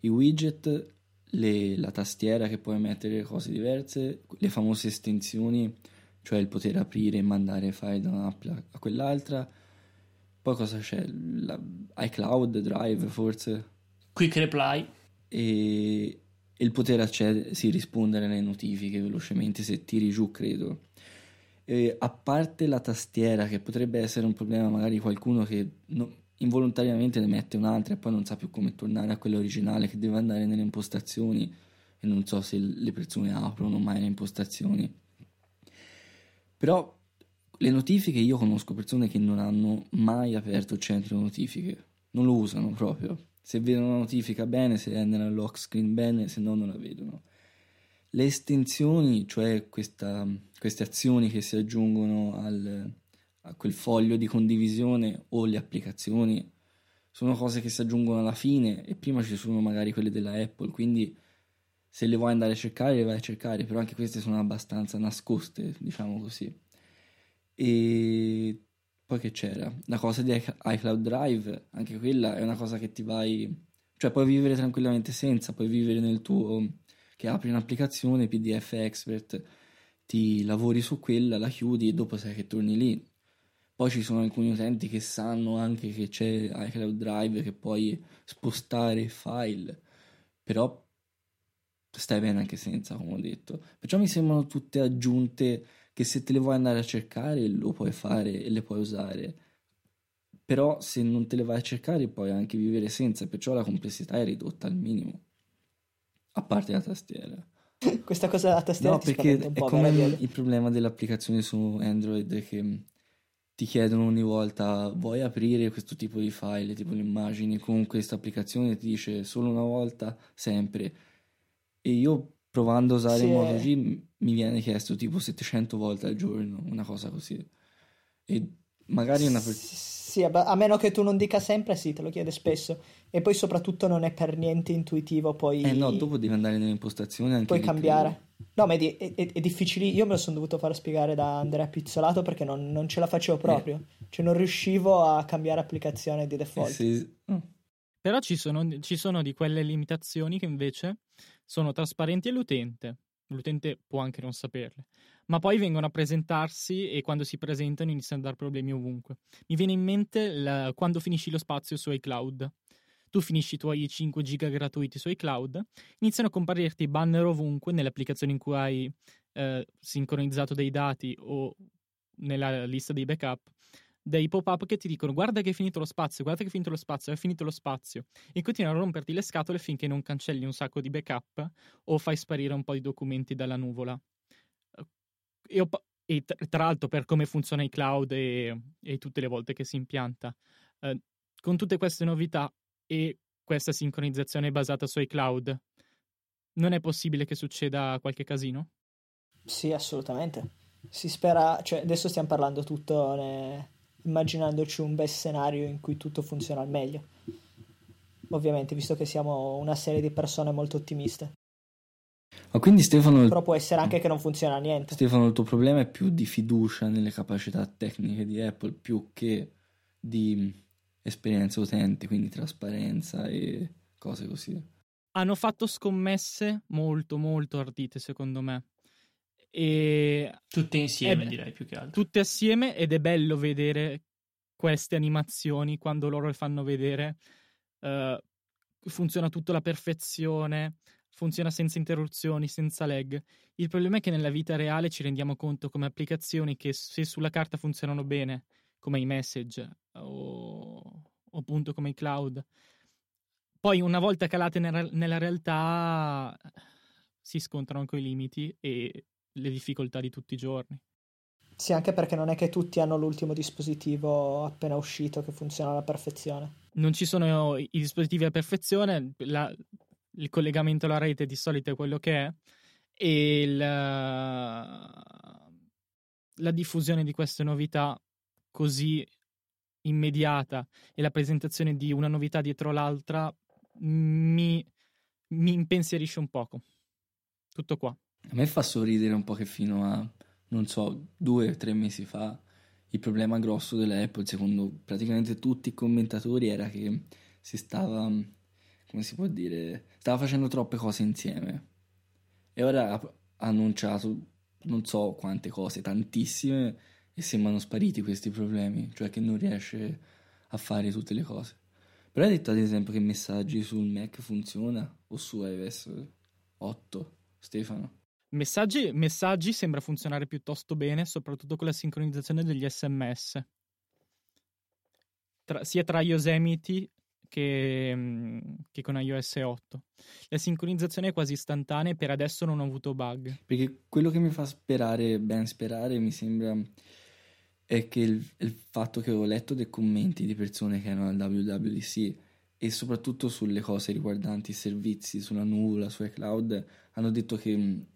I widget le, la tastiera che puoi mettere cose diverse, le famose estensioni, cioè il poter aprire e mandare file da un'app a quell'altra. Poi cosa c'è? La, iCloud, Drive forse. Quick Reply. E, il poter accedere, sì, rispondere alle notifiche velocemente se tiri giù, credo. E a parte la tastiera, che potrebbe essere un problema, magari qualcuno che no, involontariamente ne mette un'altra e poi non sa più come tornare a quella originale che deve andare nelle impostazioni e non so se le persone aprono mai le impostazioni. Però le notifiche io conosco persone che non hanno mai aperto il centro notifiche, non lo usano proprio. Se vedono una notifica bene, se è nella lock screen bene, se no non la vedono. Le estensioni, cioè questa, queste azioni che si aggiungono al, a quel foglio di condivisione o le applicazioni sono cose che si aggiungono alla fine e prima ci sono magari quelle della Apple, quindi se le vuoi andare a cercare le vai a cercare, però anche queste sono abbastanza nascoste, diciamo così. E poi che c'era? La cosa di iCloud Drive, anche quella è una cosa che ti vai, cioè puoi vivere tranquillamente senza, puoi vivere nel tuo che apri un'applicazione PDF Expert, ti lavori su quella, la chiudi e dopo sai che torni lì poi ci sono alcuni utenti che sanno anche che c'è iCloud Drive che puoi spostare file, però stai bene anche senza, come ho detto. Perciò mi sembrano tutte aggiunte che se te le vuoi andare a cercare lo puoi fare e le puoi usare. Però se non te le vai a cercare puoi anche vivere senza, perciò la complessità è ridotta al minimo. A parte la tastiera. [laughs] Questa cosa della tastiera no, perché è come il problema dell'applicazione su Android che ti chiedono ogni volta vuoi aprire questo tipo di file, tipo le immagini, con questa applicazione ti dice solo una volta, sempre. E io provando a usare sì. MotoG mi viene chiesto tipo 700 volte al giorno, una cosa così. E magari una persona... Sì, a meno che tu non dica sempre, sì, te lo chiede spesso. E poi soprattutto non è per niente intuitivo poi... Eh no, dopo devi andare nelle impostazioni anche Puoi cambiare. No, ma è, è, è, è, difficile. Io me lo sono dovuto fare spiegare da Andrea Pizzolato perché non, non ce la facevo eh. proprio. Eh. Cioè non riuscivo a cambiare applicazione di default. Eh sì. mm. Però ci sono, ci sono di quelle limitazioni che invece sono trasparenti all'utente. L'utente può anche non saperle ma poi vengono a presentarsi e quando si presentano iniziano a dar problemi ovunque. Mi viene in mente la, quando finisci lo spazio su iCloud. Tu finisci i tuoi 5 giga gratuiti su iCloud, iniziano a comparirti banner ovunque nelle applicazioni in cui hai eh, sincronizzato dei dati o nella lista dei backup. dei pop-up che ti dicono guarda che è finito lo spazio, guarda che è finito lo spazio, è finito lo spazio e continuano a romperti le scatole finché non cancelli un sacco di backup o fai sparire un po' di documenti dalla nuvola. E, ho, e tra l'altro per come funziona i cloud e, e tutte le volte che si impianta, eh, con tutte queste novità e questa sincronizzazione basata sui cloud, non è possibile che succeda qualche casino? Sì, assolutamente. Si spera, cioè adesso stiamo parlando tutto ne... immaginandoci un bel scenario in cui tutto funziona al meglio. Ovviamente, visto che siamo una serie di persone molto ottimiste. Ma quindi Stefano... Però può essere anche che non funziona niente. Stefano, il tuo problema è più di fiducia nelle capacità tecniche di Apple più che di esperienza utente, quindi trasparenza e cose così. Hanno fatto scommesse molto molto ardite secondo me. E tutte insieme è, direi più che altro. Tutte assieme ed è bello vedere queste animazioni quando loro le fanno vedere. Uh, funziona tutto alla perfezione, funziona senza interruzioni, senza lag. Il problema è che nella vita reale ci rendiamo conto come applicazioni che se sulla carta funzionano bene, come i message o, o appunto come i cloud, poi una volta calate nella, nella realtà si scontrano con i limiti e le difficoltà di tutti i giorni. Sì, anche perché non è che tutti hanno l'ultimo dispositivo appena uscito che funziona alla perfezione. Non ci sono i dispositivi a perfezione, la, il collegamento alla rete di solito è quello che è e la, la diffusione di queste novità così immediata e la presentazione di una novità dietro l'altra mi, mi impensierisce un poco. Tutto qua. A me fa sorridere un po' che fino a, non so, due o tre mesi fa il problema grosso dell'Apple, secondo praticamente tutti i commentatori, era che si stava, come si può dire, stava facendo troppe cose insieme. E ora ha annunciato non so quante cose, tantissime, e sembrano spariti questi problemi, cioè che non riesce a fare tutte le cose. Però hai detto ad esempio che messaggi sul Mac funziona o su iOS 8, Stefano? Messaggi, messaggi sembra funzionare piuttosto bene, soprattutto con la sincronizzazione degli SMS. Tra, sia tra Yosemite che, mm, che, con iOS 8. La sincronizzazione è quasi istantanea e per adesso non ho avuto bug. Perché quello che mi fa sperare, ben sperare, mi sembra è che il, il, fatto che ho letto dei commenti di persone che erano al WWDC e soprattutto sulle cose riguardanti i servizi sulla nuvola, su iCloud, hanno detto che mh,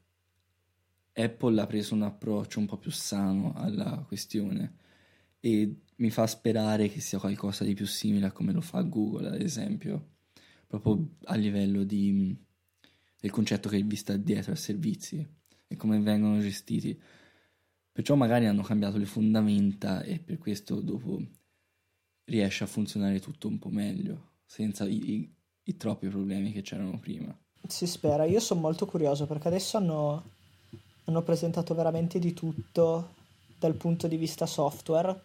Apple ha preso un approccio un po' più sano alla questione e mi fa sperare che sia qualcosa di più simile a come lo fa Google, ad esempio, proprio a livello di, del concetto che vi sta dietro ai servizi e come vengono gestiti. Perciò magari hanno cambiato le fondamenta e per questo dopo riesce a funzionare tutto un po' meglio, senza i, i, i troppi problemi che c'erano prima. Si spera, io sono molto curioso perché adesso hanno, hanno presentato veramente di tutto dal punto di vista software,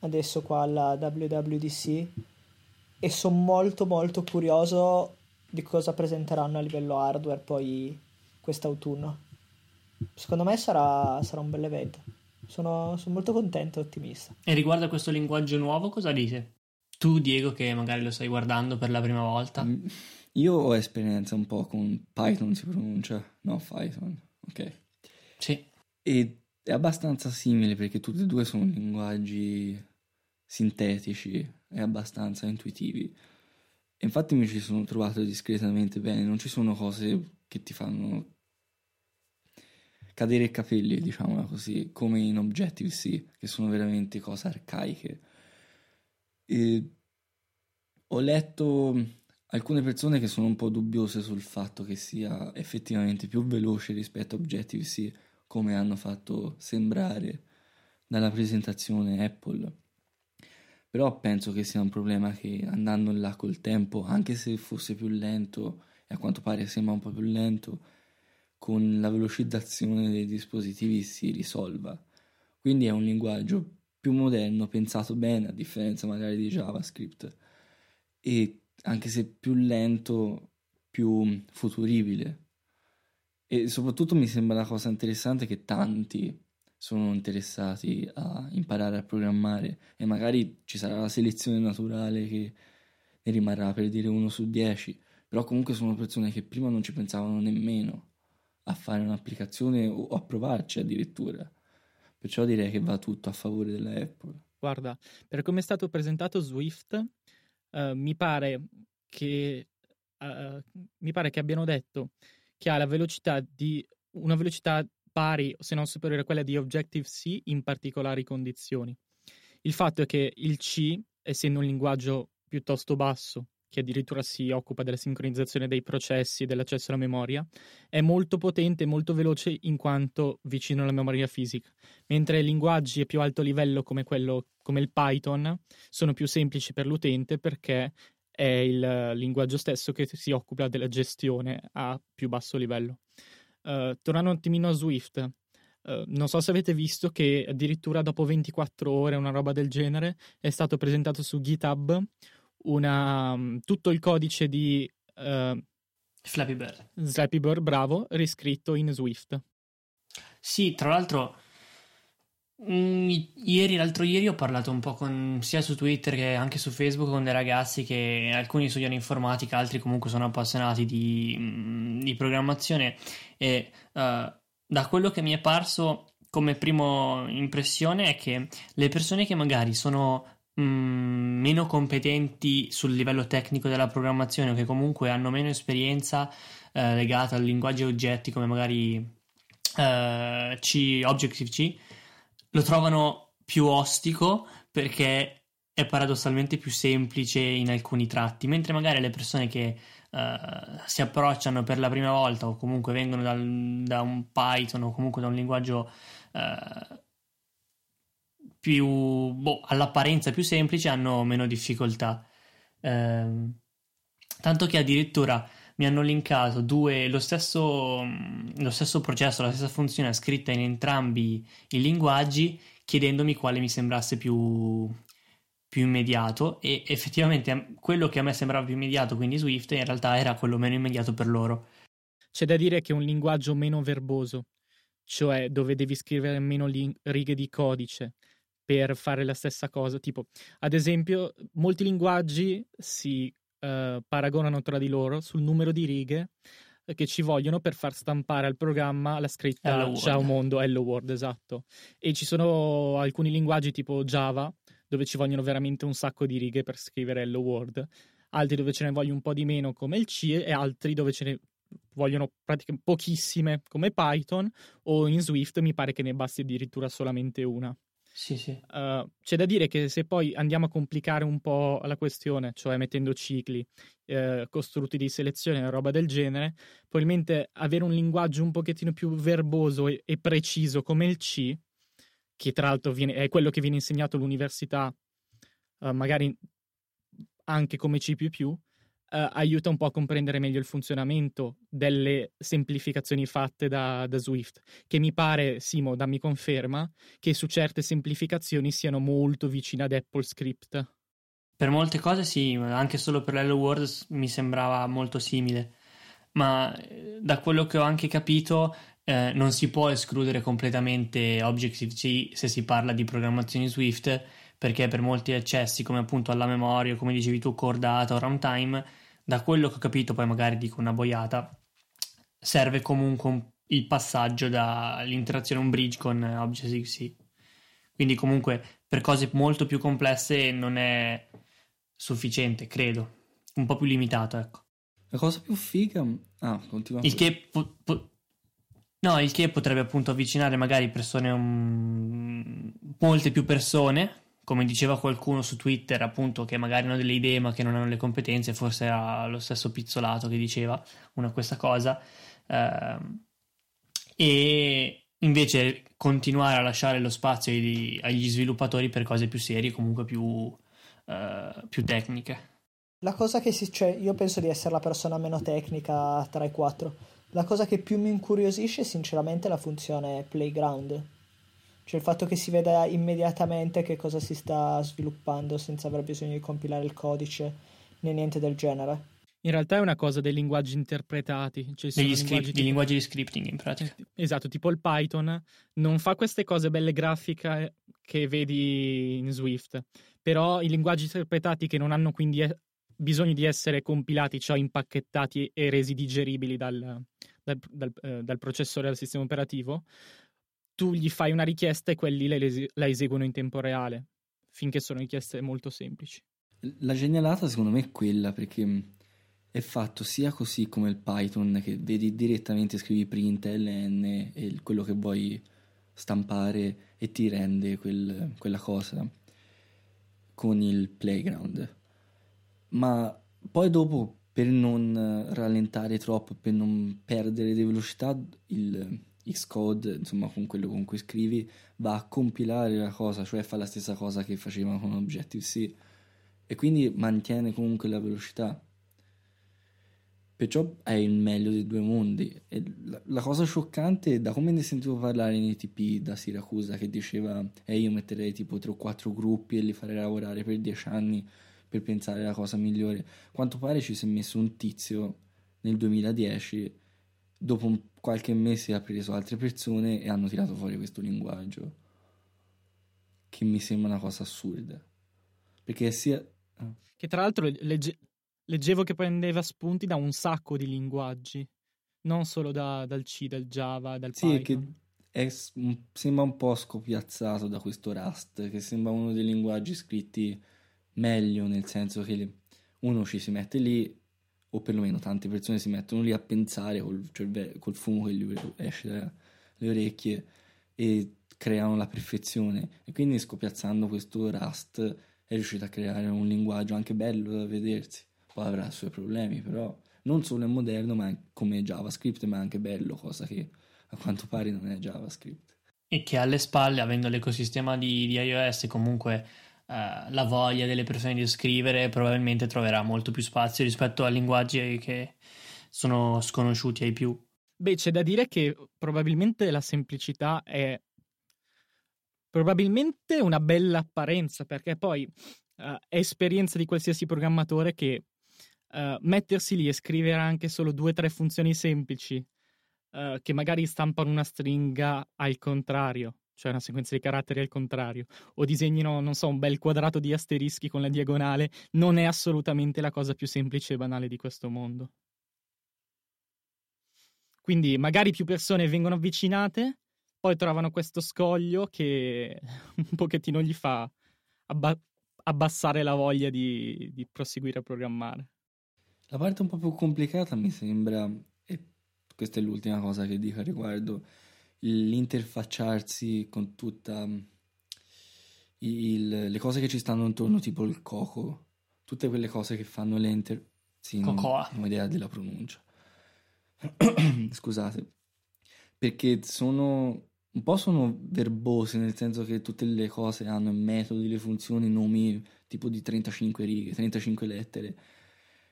adesso qua alla WWDC, e sono molto molto curioso di cosa presenteranno a livello hardware poi quest'autunno. Secondo me sarà, sarà un bel evento. Sono, sono molto contento e ottimista. E riguardo a questo linguaggio nuovo, cosa dite? Tu, Diego, che magari lo stai guardando per la prima volta. Mm, io ho esperienza un po' con Python, si pronuncia, no Python, ok. Sì. E è abbastanza simile perché tutti e due sono linguaggi sintetici e abbastanza intuitivi. E infatti mi ci sono trovato discretamente bene, non ci sono cose che ti fanno cadere i capelli, diciamola così, come in Objective-C, che sono veramente cose arcaiche. E ho letto alcune persone che sono un po' dubbiose sul fatto che sia effettivamente più veloce rispetto a Objective-C, come hanno fatto sembrare dalla presentazione Apple. Però penso che sia un problema che andando là col tempo, anche se fosse più lento, e a quanto pare sembra un po' più lento, con la velocizzazione dei dispositivi si risolva. Quindi è un linguaggio più moderno, pensato bene, a differenza magari di JavaScript, e anche se più lento, più futuribile. E soprattutto mi sembra la cosa interessante che tanti, sono interessati a imparare a programmare e magari ci sarà la selezione naturale che ne rimarrà per dire uno su dieci, però comunque sono persone che prima non ci pensavano nemmeno a fare un'applicazione o a provarci addirittura. Perciò direi che va tutto a favore della Apple. Guarda, per come è stato presentato Swift, uh, mi, pare che, uh, mi pare che abbiano detto che ha la velocità di una velocità pari, se non superiore a quella di Objective-C in particolari condizioni. Il fatto è che il C, essendo un linguaggio piuttosto basso, che addirittura si occupa della sincronizzazione dei processi e dell'accesso alla memoria, è molto potente e molto veloce in quanto vicino alla memoria fisica, mentre linguaggi a più alto livello come, quello, come il Python sono più semplici per l'utente perché è il linguaggio stesso che si occupa della gestione a più basso livello. Uh, tornando un attimino a Swift, uh, non so se avete visto che addirittura dopo 24 ore, una roba del genere, è stato presentato su GitHub una, um, tutto il codice di uh, Flappy Bird. Flappy Bird, bravo, riscritto in Swift. Sì, tra l'altro, mh, mm, ieri, l'altro ieri ho parlato un po' con, sia su Twitter che anche su Facebook con dei ragazzi che alcuni studiano informatica, altri comunque sono appassionati di, mh, di programmazione e uh, da quello che mi è parso come prima impressione è che le persone che magari sono Mm, meno competenti sul livello tecnico della programmazione o che comunque hanno meno esperienza eh, legata al linguaggio oggetti come magari eh, C, Objective-C, lo trovano più ostico perché è paradossalmente più semplice in alcuni tratti, mentre magari le persone che eh, si approcciano per la prima volta o comunque vengono dal, da un Python o comunque da un linguaggio eh, più, boh, all'apparenza più semplici hanno meno difficoltà. Eh, tanto che addirittura mi hanno linkato due, lo stesso, lo stesso processo, la stessa funzione scritta in entrambi i linguaggi, chiedendomi quale mi sembrasse più, più immediato e effettivamente quello che a me sembrava più immediato, quindi Swift, in realtà era quello meno immediato per loro. C'è da dire che un linguaggio meno verboso, cioè dove devi scrivere meno li- righe di codice, per fare la stessa cosa. Tipo, ad esempio, molti linguaggi si uh, paragonano tra di loro sul numero di righe che ci vogliono per far stampare al programma la scritta Hello Ciao World. mondo, Hello World, esatto. E ci sono alcuni linguaggi tipo Java dove ci vogliono veramente un sacco di righe per scrivere Hello World, altri dove ce ne vogliono un po' di meno come il C e altri dove ce ne vogliono praticamente pochissime come Python o in Swift mi pare che ne basti addirittura solamente una. Sì, sì. Uh, c'è da dire che se poi andiamo a complicare un po' la questione, cioè mettendo cicli, eh, costrutti di selezione e roba del genere, probabilmente avere un linguaggio un pochettino più verboso e, e preciso come il C, che tra l'altro viene, è quello che viene insegnato all'università, uh, magari anche come C++, Uh, aiuta un po' a comprendere meglio il funzionamento delle semplificazioni fatte da, da, Swift, che mi pare, Simo, dammi conferma, che su certe semplificazioni siano molto vicine ad Apple Script. Per molte cose sì, anche solo per l'Hello World mi sembrava molto simile, ma eh, da quello che ho anche capito eh, non si può escludere completamente Objective-C se si parla di programmazione Swift, perché per molti accessi come appunto alla memoria, come dicevi tu, core data o runtime, da quello che ho capito, poi magari dico una boiata, serve comunque un, il passaggio dall'interazione un bridge con Objective-C. Quindi comunque per cose molto più complesse non è sufficiente, credo. Un po' più limitato, ecco. La cosa più figa... Ah, continua. Il che... Po- po- no, il che potrebbe appunto avvicinare magari persone... Um, molte più persone come diceva qualcuno su Twitter, appunto, che magari hanno delle idee ma che non hanno le competenze, forse era lo stesso Pizzolato che diceva una questa cosa, eh, e invece continuare a lasciare lo spazio agli, agli sviluppatori per cose più serie, comunque più, eh, più tecniche. La cosa che si, cioè, io penso di essere la persona meno tecnica tra i quattro. La cosa che più mi incuriosisce, sinceramente, è la funzione playground cioè il fatto che si veda immediatamente che cosa si sta sviluppando senza aver bisogno di compilare il codice né niente del genere. In realtà è una cosa dei linguaggi interpretati. Cioè sono Degli linguaggi script, tipo- di linguaggi di scripting in pratica. Esatto, tipo il Python non fa queste cose belle grafiche che vedi in Swift, però i linguaggi interpretati che non hanno quindi eh, bisogno di essere compilati, cioè impacchettati e resi digeribili dal, dal- dal- eh, dal processore del sistema operativo, tu gli fai una richiesta e quelli la, esi- la eseguono in tempo reale, finché sono richieste molto semplici. La genialata secondo me è quella perché è fatto sia così come il Python che vedi direttamente scrivi print ln e quello che vuoi stampare e ti rende quel- quella cosa con il playground. Ma poi dopo per non rallentare troppo, per non perdere di velocità, il Xcode, insomma con quello con cui scrivi, va a compilare la cosa, cioè fa la stessa cosa che faceva con Objective-C e quindi mantiene comunque la velocità. Perciò è il meglio dei due mondi. E la, la cosa scioccante, da come ne sentivo parlare in ETP da Siracusa, che diceva: E io metterei tipo tre o quattro gruppi e li farei lavorare per dieci anni per pensare alla cosa migliore. Quanto pare ci si è messo un tizio nel 2010, dopo un- qualche mese ha preso altre persone e hanno tirato fuori questo linguaggio. Che mi sembra una cosa assurda. Perché sia. ah. Che tra l'altro legge- leggevo che prendeva spunti da un sacco di linguaggi, non solo da- dal C, dal Java, dal Sì, è che Python. è sembra un po' scopiazzato da questo Rust, che sembra uno dei linguaggi scritti meglio, nel senso che uno ci si mette lì, o perlomeno tante persone si mettono lì a pensare col, cerve- col fumo che gli esce dalle orecchie e creano la perfezione. E quindi scopiazzando questo Rust è riuscito a creare un linguaggio anche bello da vedersi. Poi avrà i suoi problemi, però non solo è moderno, ma è come JavaScript, ma è anche bello, cosa che a quanto pare non è JavaScript. E che alle spalle, avendo l'ecosistema di, di iOS comunque eh, la voglia delle persone di scrivere, probabilmente troverà molto più spazio rispetto a linguaggi che sono sconosciuti ai più. Beh, c'è da dire che probabilmente la semplicità è probabilmente una bella apparenza, perché poi eh, è esperienza di qualsiasi programmatore che eh, mettersi lì e scrivere anche solo due o tre funzioni semplici eh, che magari stampano una stringa al contrario, cioè una sequenza di caratteri al contrario, o disegnino, non so, un bel quadrato di asterischi con la diagonale, non è assolutamente la cosa più semplice e banale di questo mondo. Quindi magari più persone vengono avvicinate, poi trovano questo scoglio che [laughs] un pochettino gli fa abba- abbassare la voglia di, di proseguire a programmare. La parte un po' più complicata mi sembra, e questa è l'ultima cosa che dico a riguardo, l'interfacciarsi con tutta il- le cose che ci stanno intorno, tipo il coco, tutte quelle cose che fanno le inter... Sì, Cocoa. non ho idea della pronuncia. [clears throat] Scusate. Perché sono... Un po' sono verbose, nel senso che tutte le cose hanno metodi, le funzioni, nomi tipo di 35 righe, 35 lettere.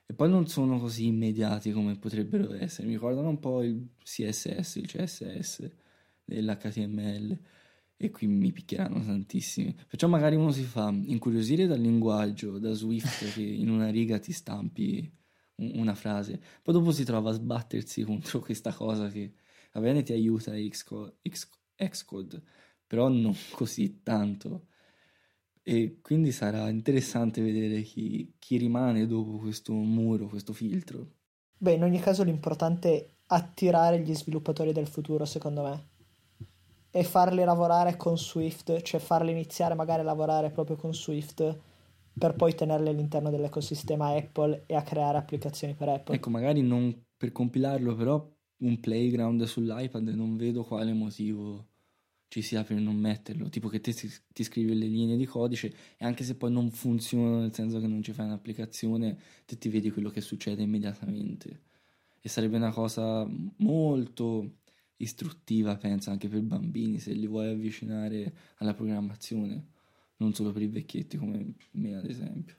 E poi non sono così immediati come potrebbero essere. Mi ricordano un po' il CSS, il CSS dell'HTML. E qui mi picchieranno tantissimi. Perciò magari uno si fa incuriosire dal linguaggio, da Swift, che in una riga ti stampi un- una frase. Poi dopo si trova a sbattersi contro questa cosa che va bene ti aiuta Xcode, Xcode, però non [laughs] così tanto. E quindi sarà interessante vedere chi, chi rimane dopo questo muro, questo filtro. Beh, in ogni caso l'importante è attirare gli sviluppatori del futuro, secondo me. E farli lavorare con Swift, cioè farli iniziare magari a lavorare proprio con Swift per poi tenerli all'interno dell'ecosistema Apple e a creare applicazioni per Apple. Ecco, magari non per compilarlo, però un playground sull'iPad non vedo quale motivo ci sia per non metterlo. Tipo che te ti, ti scrivi le linee di codice e anche se poi non funzionano, nel senso che non ci fai un'applicazione, te ti vedi quello che succede immediatamente. E sarebbe una cosa molto istruttiva, penso, anche per bambini, se li vuoi avvicinare alla programmazione, non solo per i vecchietti come me, ad esempio.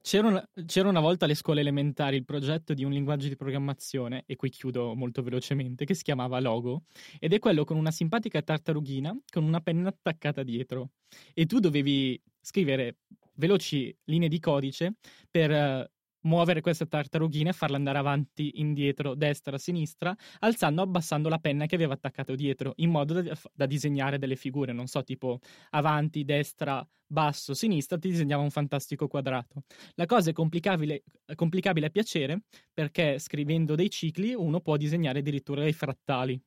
C'era una, c'era una volta alle scuole elementari il progetto di un linguaggio di programmazione, e qui chiudo molto velocemente, che si chiamava Logo, ed è quello con una simpatica tartarughina con una penna attaccata dietro. E tu dovevi scrivere veloci linee di codice per eh, muovere queste tartarughine e farle andare avanti, indietro, destra, sinistra, alzando o abbassando la penna che aveva attaccato dietro, in modo da, da disegnare delle figure, non so, tipo avanti, destra, basso, sinistra, ti disegnava un fantastico quadrato. La cosa è complicabile, complicabile a piacere perché scrivendo dei cicli uno può disegnare addirittura dei frattali.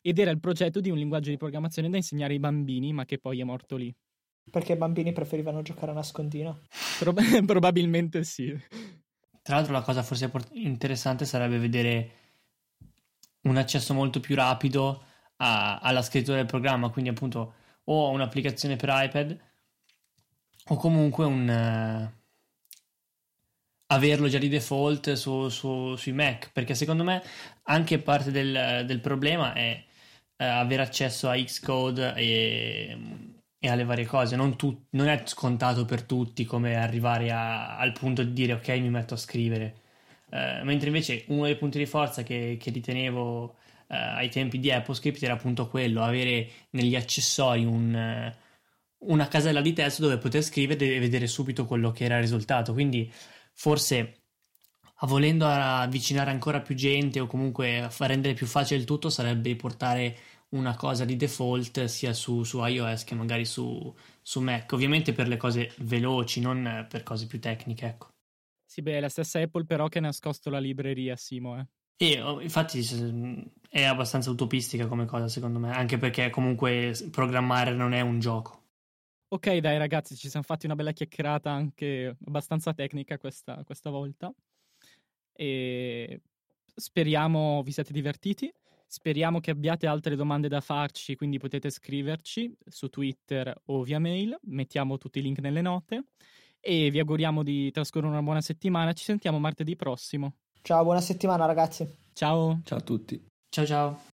Ed era il progetto di un linguaggio di programmazione da insegnare ai bambini, ma che poi è morto lì. Perché i bambini preferivano giocare a nascondino? Prob- [laughs] probabilmente sì. Tra l'altro la cosa forse interessante sarebbe vedere un accesso molto più rapido a, alla scrittura del programma, quindi appunto o un'applicazione per iPad o comunque un... Uh, averlo già di default su, su, sui Mac, perché secondo me anche parte del, del problema è uh, avere accesso a Xcode e e alle varie cose. Non, tu, non, è scontato per tutti come arrivare a, al punto di dire ok, mi metto a scrivere. Uh, mentre invece uno dei punti di forza che, che ritenevo uh, ai tempi di AppleScript era appunto quello, avere negli accessori un, uh, una casella di testo dove poter scrivere e vedere subito quello che era il risultato. Quindi forse volendo avvicinare ancora più gente o comunque rendere più facile il tutto sarebbe portare una cosa di default sia su, su iOS che magari su, su, Mac, ovviamente per le cose veloci, non per cose più tecniche, ecco. Sì, beh, è la stessa Apple però che ha nascosto la libreria, Simo, eh. E oh, infatti è abbastanza utopistica come cosa, secondo me, anche perché comunque programmare non è un gioco. Ok, dai ragazzi, ci siamo fatti una bella chiacchierata anche abbastanza tecnica questa, questa volta. E speriamo vi siate divertiti. Speriamo che abbiate altre domande da farci, quindi potete scriverci su Twitter o via mail, mettiamo tutti i link nelle note e vi auguriamo di trascorrere una buona settimana. Ci sentiamo martedì prossimo. Ciao, buona settimana ragazzi. Ciao. Ciao a tutti. Ciao ciao.